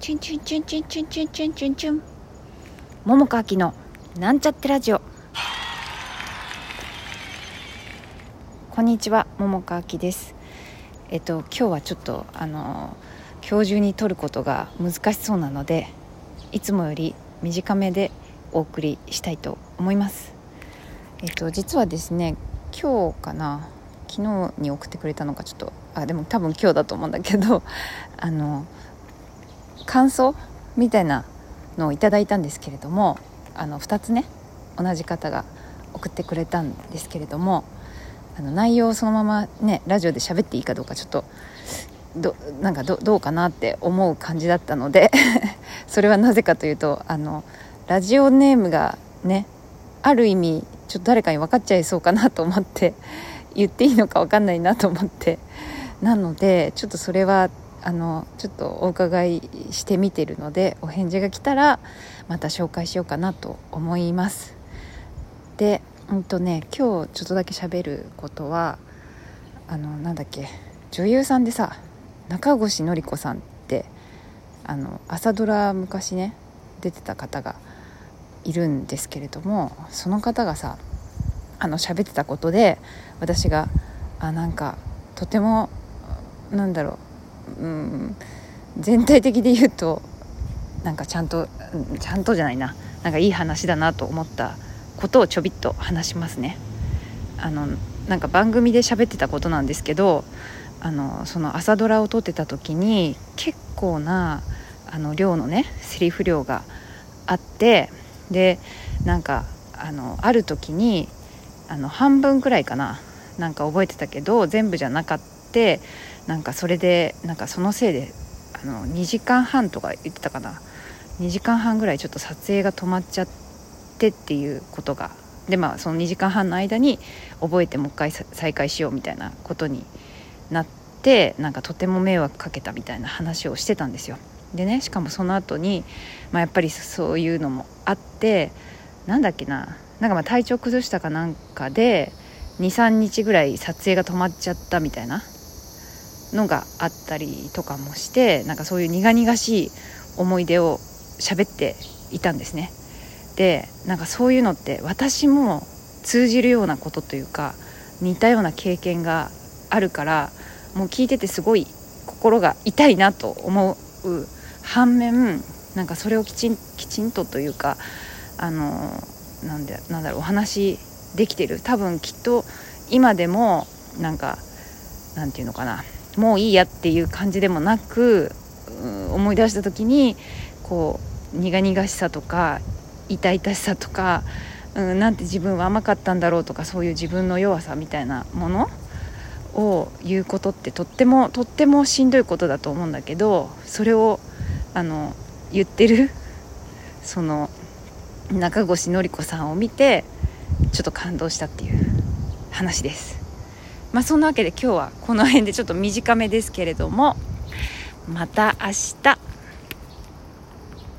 チュンチュンチュンチュンチュンチュンチュンチュンチュン桃佳明のなんちゃってラジオこんにちは桃佳明ですえっと今日はちょっとあの今日中に撮ることが難しそうなのでいつもより短めでお送りしたいと思いますえっと実はですね今日かな昨日に送ってくれたのかちょっとあでも多分今日だと思うんだけどあの感想みたいなのをいただいたんですけれどもあの2つね同じ方が送ってくれたんですけれどもあの内容をそのままねラジオで喋っていいかどうかちょっとどなんかどうかなって思う感じだったので それはなぜかというとあのラジオネームがねある意味ちょっと誰かに分かっちゃいそうかなと思って言っていいのか分かんないなと思ってなのでちょっとそれはあのちょっとお伺いしてみてるのでお返事が来たらまた紹介しようかなと思います。でうんとね今日ちょっとだけ喋ることはあのなんだっけ女優さんでさ中越典子さんってあの朝ドラ昔ね出てた方がいるんですけれどもその方がさあの喋ってたことで私があなんかとてもなんだろううん。全体的で言うとなんかちゃんとちゃんとじゃないな。なんかいい話だなと思ったことをちょびっと話しますね。あのなんか番組で喋ってたことなんですけどあのその朝ドラを撮ってた時に結構なあの量のねセリフ量があってでなんかあのある時にあの半分くらいかな。なんか覚えてたけど全部じゃなかっってなんかそれでなんかそのせいであの2時間半とか言ってたかな2時間半ぐらいちょっと撮影が止まっちゃってっていうことがでまあその2時間半の間に覚えてもう一回再開しようみたいなことになってなんかとても迷惑かけたみたいな話をしてたんですよ。でねしかもその後にまあ、やっぱりそういうのもあってなんだっけななんかまあ体調崩したかなんかで23日ぐらい撮影が止まっちゃったみたいなのがあったりとかもしてなんかそういう苦々しい思い出を喋っていたんですね。でなんかそういうのって私も通じるようなことというか似たような経験があるからもう聞いててすごい心が痛いなと思う反面なんかそれをきちんきちんとというかあのなんでなんだろうお話できてる。多分きっと今でもなんかなんていうのかな。もういいやっていう感じでもなく思い出した時にこう苦々しさとか痛々しさとか、うん、なんて自分は甘かったんだろうとかそういう自分の弱さみたいなものを言うことってとってもとってもしんどいことだと思うんだけどそれをあの言ってるその中越典子さんを見てちょっと感動したっていう話です。まあ、そんなわけで今日はこの辺でちょっと短めですけれどもまた明日。